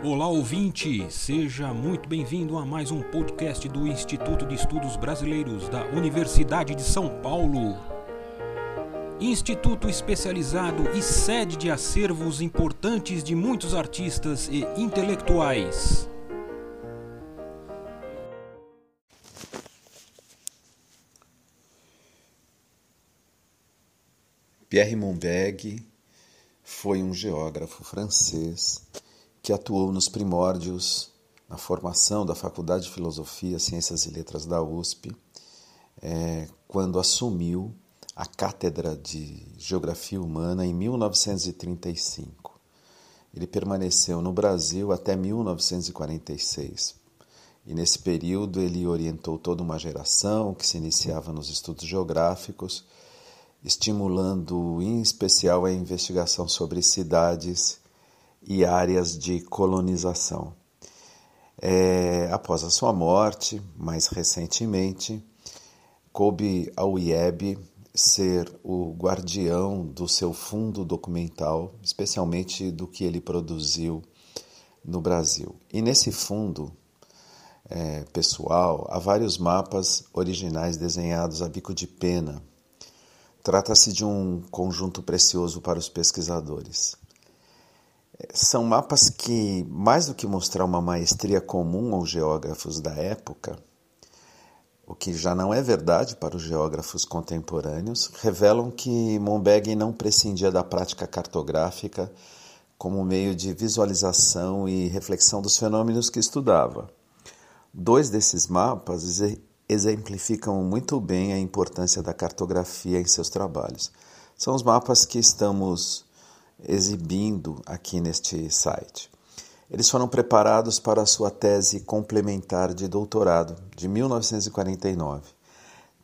Olá ouvinte, seja muito bem-vindo a mais um podcast do Instituto de Estudos Brasileiros da Universidade de São Paulo. Instituto especializado e sede de acervos importantes de muitos artistas e intelectuais. Pierre Monbeg foi um geógrafo francês que atuou nos primórdios na formação da Faculdade de Filosofia, Ciências e Letras da USP, é, quando assumiu a cátedra de Geografia Humana em 1935. Ele permaneceu no Brasil até 1946. E nesse período ele orientou toda uma geração que se iniciava nos estudos geográficos, estimulando em especial a investigação sobre cidades e áreas de colonização. É, após a sua morte, mais recentemente, coube ao IEB ser o guardião do seu fundo documental, especialmente do que ele produziu no Brasil. E nesse fundo é, pessoal há vários mapas originais desenhados a bico de pena. Trata-se de um conjunto precioso para os pesquisadores. São mapas que, mais do que mostrar uma maestria comum aos geógrafos da época, o que já não é verdade para os geógrafos contemporâneos, revelam que Monbeg não prescindia da prática cartográfica como meio de visualização e reflexão dos fenômenos que estudava. Dois desses mapas exemplificam muito bem a importância da cartografia em seus trabalhos. São os mapas que estamos exibindo aqui neste site. Eles foram preparados para a sua tese complementar de doutorado de 1949.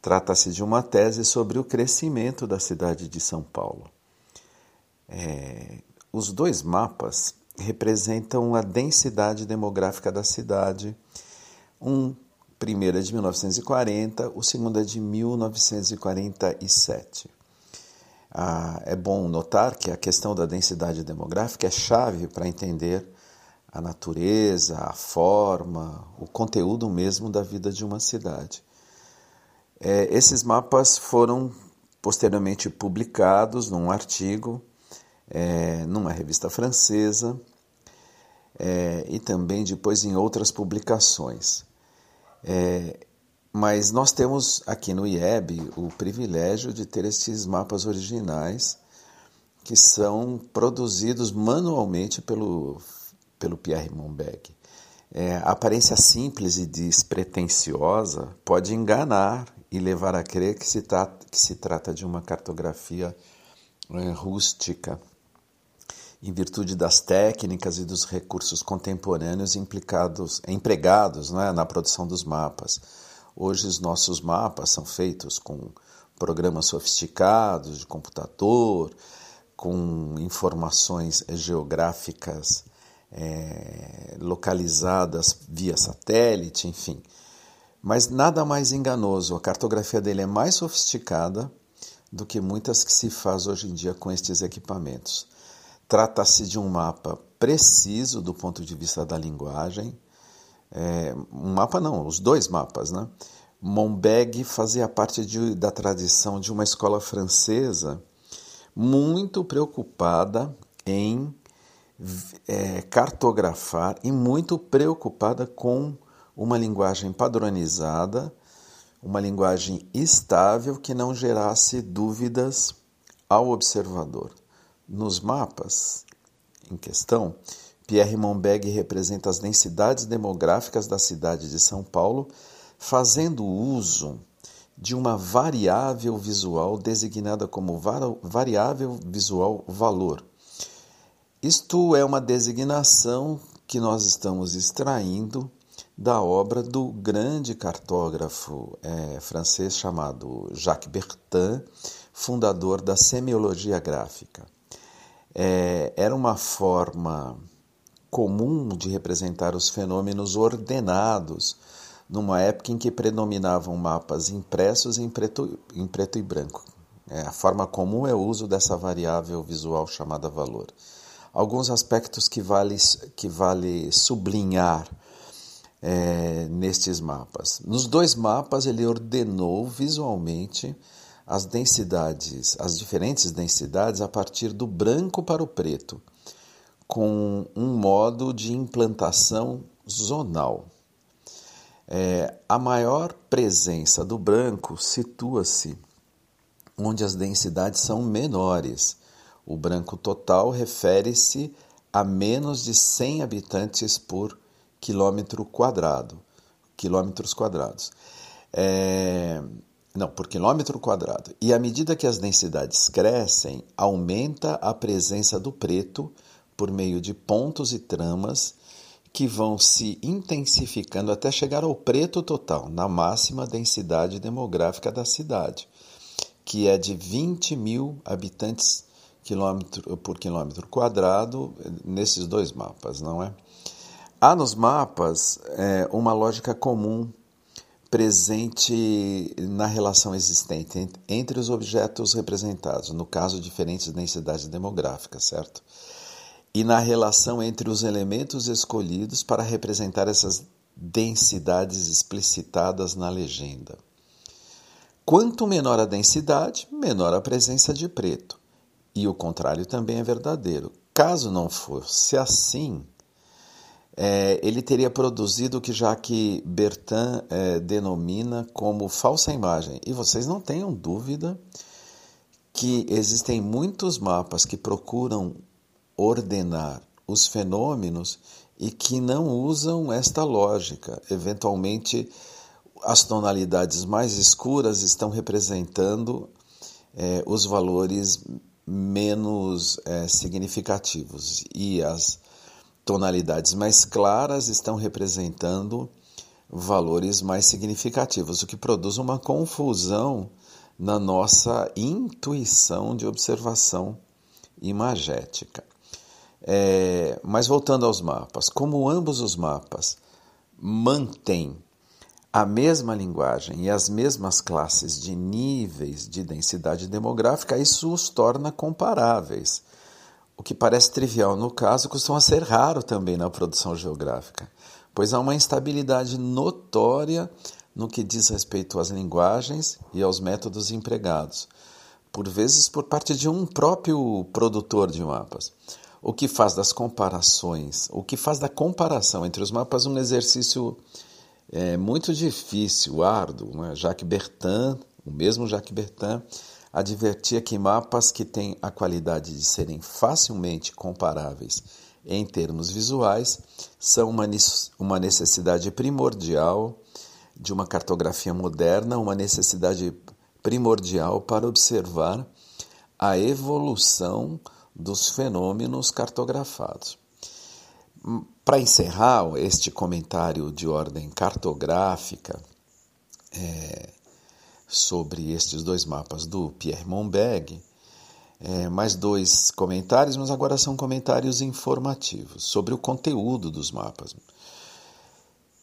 Trata-se de uma tese sobre o crescimento da cidade de São Paulo. É, os dois mapas representam a densidade demográfica da cidade. Um primeiro é de 1940, o segundo é de 1947. Ah, é bom notar que a questão da densidade demográfica é chave para entender a natureza, a forma, o conteúdo mesmo da vida de uma cidade. É, esses mapas foram posteriormente publicados num artigo, é, numa revista francesa, é, e também depois em outras publicações. É, mas nós temos aqui no IEB o privilégio de ter estes mapas originais que são produzidos manualmente pelo, pelo Pierre Monbeg. É, a aparência simples e despretensiosa pode enganar e levar a crer que se, trata, que se trata de uma cartografia é, rústica, em virtude das técnicas e dos recursos contemporâneos implicados, empregados né, na produção dos mapas. Hoje os nossos mapas são feitos com programas sofisticados de computador, com informações geográficas é, localizadas via satélite, enfim. Mas nada mais enganoso, a cartografia dele é mais sofisticada do que muitas que se faz hoje em dia com estes equipamentos. Trata-se de um mapa preciso do ponto de vista da linguagem, é, um mapa não, os dois mapas, né? Monbeg fazia parte de, da tradição de uma escola francesa muito preocupada em é, cartografar e muito preocupada com uma linguagem padronizada, uma linguagem estável que não gerasse dúvidas ao observador. Nos mapas em questão, Pierre Monbeg representa as densidades demográficas da cidade de São Paulo, fazendo uso de uma variável visual designada como variável visual valor. Isto é uma designação que nós estamos extraindo da obra do grande cartógrafo é, francês chamado Jacques Bertin, fundador da semiologia gráfica. É, era uma forma comum de representar os fenômenos ordenados, numa época em que predominavam mapas impressos em preto, em preto e branco. É, a forma comum é o uso dessa variável visual chamada valor. alguns aspectos que vale, que vale sublinhar é, nestes mapas. Nos dois mapas, ele ordenou visualmente as densidades, as diferentes densidades a partir do branco para o preto, com um modo de implantação zonal. É, a maior presença do branco situa-se onde as densidades são menores. O branco total refere-se a menos de 100 habitantes por quilômetro quadrado, quilômetros quadrados. É, não, por quilômetro quadrado. E à medida que as densidades crescem, aumenta a presença do preto por meio de pontos e tramas que vão se intensificando até chegar ao preto total, na máxima densidade demográfica da cidade, que é de 20 mil habitantes quilômetro, por quilômetro quadrado nesses dois mapas, não é? Há nos mapas é, uma lógica comum presente na relação existente entre os objetos representados, no caso, diferentes densidades demográficas, certo? E na relação entre os elementos escolhidos para representar essas densidades explicitadas na legenda. Quanto menor a densidade, menor a presença de preto. E o contrário também é verdadeiro. Caso não fosse assim, é, ele teria produzido o que Jacques Bertin é, denomina como falsa imagem. E vocês não tenham dúvida que existem muitos mapas que procuram ordenar os fenômenos e que não usam esta lógica. Eventualmente, as tonalidades mais escuras estão representando é, os valores menos é, significativos e as tonalidades mais claras estão representando valores mais significativos, o que produz uma confusão na nossa intuição de observação imagética. É, mas voltando aos mapas, como ambos os mapas mantêm a mesma linguagem e as mesmas classes de níveis de densidade demográfica, isso os torna comparáveis. O que parece trivial no caso costuma ser raro também na produção geográfica, pois há uma instabilidade notória no que diz respeito às linguagens e aos métodos empregados, por vezes por parte de um próprio produtor de mapas. O que faz das comparações, o que faz da comparação entre os mapas um exercício é, muito difícil, árduo. Né? Jacques Bertin, o mesmo Jacques Bertin, advertia que mapas que têm a qualidade de serem facilmente comparáveis em termos visuais são uma necessidade primordial de uma cartografia moderna, uma necessidade primordial para observar a evolução dos fenômenos cartografados. Para encerrar este comentário de ordem cartográfica, é, sobre estes dois mapas do Pierre Monbeg, é, mais dois comentários, mas agora são comentários informativos sobre o conteúdo dos mapas.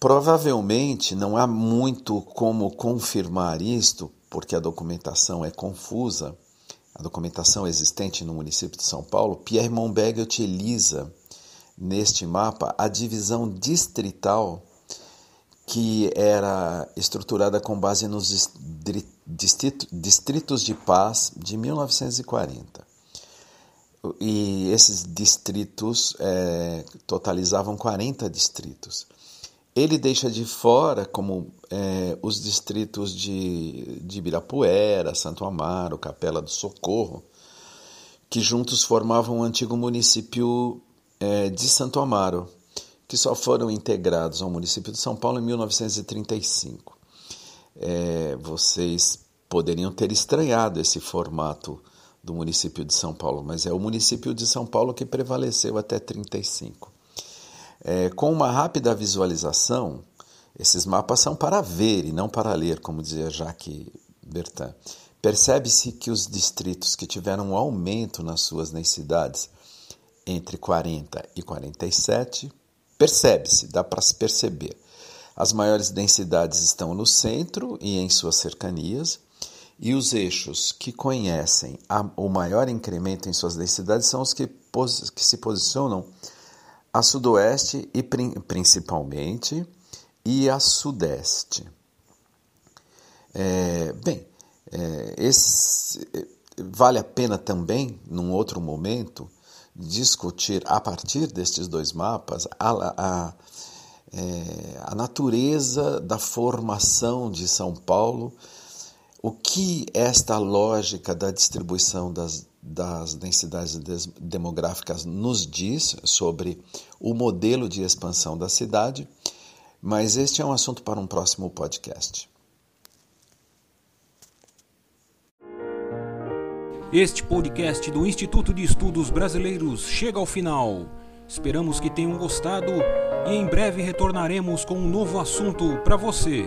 Provavelmente não há muito como confirmar isto, porque a documentação é confusa. A documentação existente no município de São Paulo, Pierre Monbeg utiliza neste mapa a divisão distrital que era estruturada com base nos distritos de paz de 1940. E esses distritos é, totalizavam 40 distritos. Ele deixa de fora como é, os distritos de, de Ibirapuera, Santo Amaro, Capela do Socorro, que juntos formavam o antigo município é, de Santo Amaro, que só foram integrados ao município de São Paulo em 1935. É, vocês poderiam ter estranhado esse formato do município de São Paulo, mas é o município de São Paulo que prevaleceu até 35. É, com uma rápida visualização, esses mapas são para ver e não para ler, como dizia Jacques Bertin. Percebe-se que os distritos que tiveram um aumento nas suas densidades entre 40 e 47 Percebe-se, dá para se perceber. As maiores densidades estão no centro e em suas cercanias, E os eixos que conhecem a, o maior incremento em suas densidades são os que, pos, que se posicionam a sudoeste e principalmente e a sudeste. É, bem, é, esse, vale a pena também, num outro momento, discutir a partir destes dois mapas a, a, é, a natureza da formação de São Paulo, o que esta lógica da distribuição das, das densidades demográficas nos diz sobre o modelo de expansão da cidade, mas este é um assunto para um próximo podcast. Este podcast do Instituto de Estudos Brasileiros chega ao final. Esperamos que tenham gostado e em breve retornaremos com um novo assunto para você.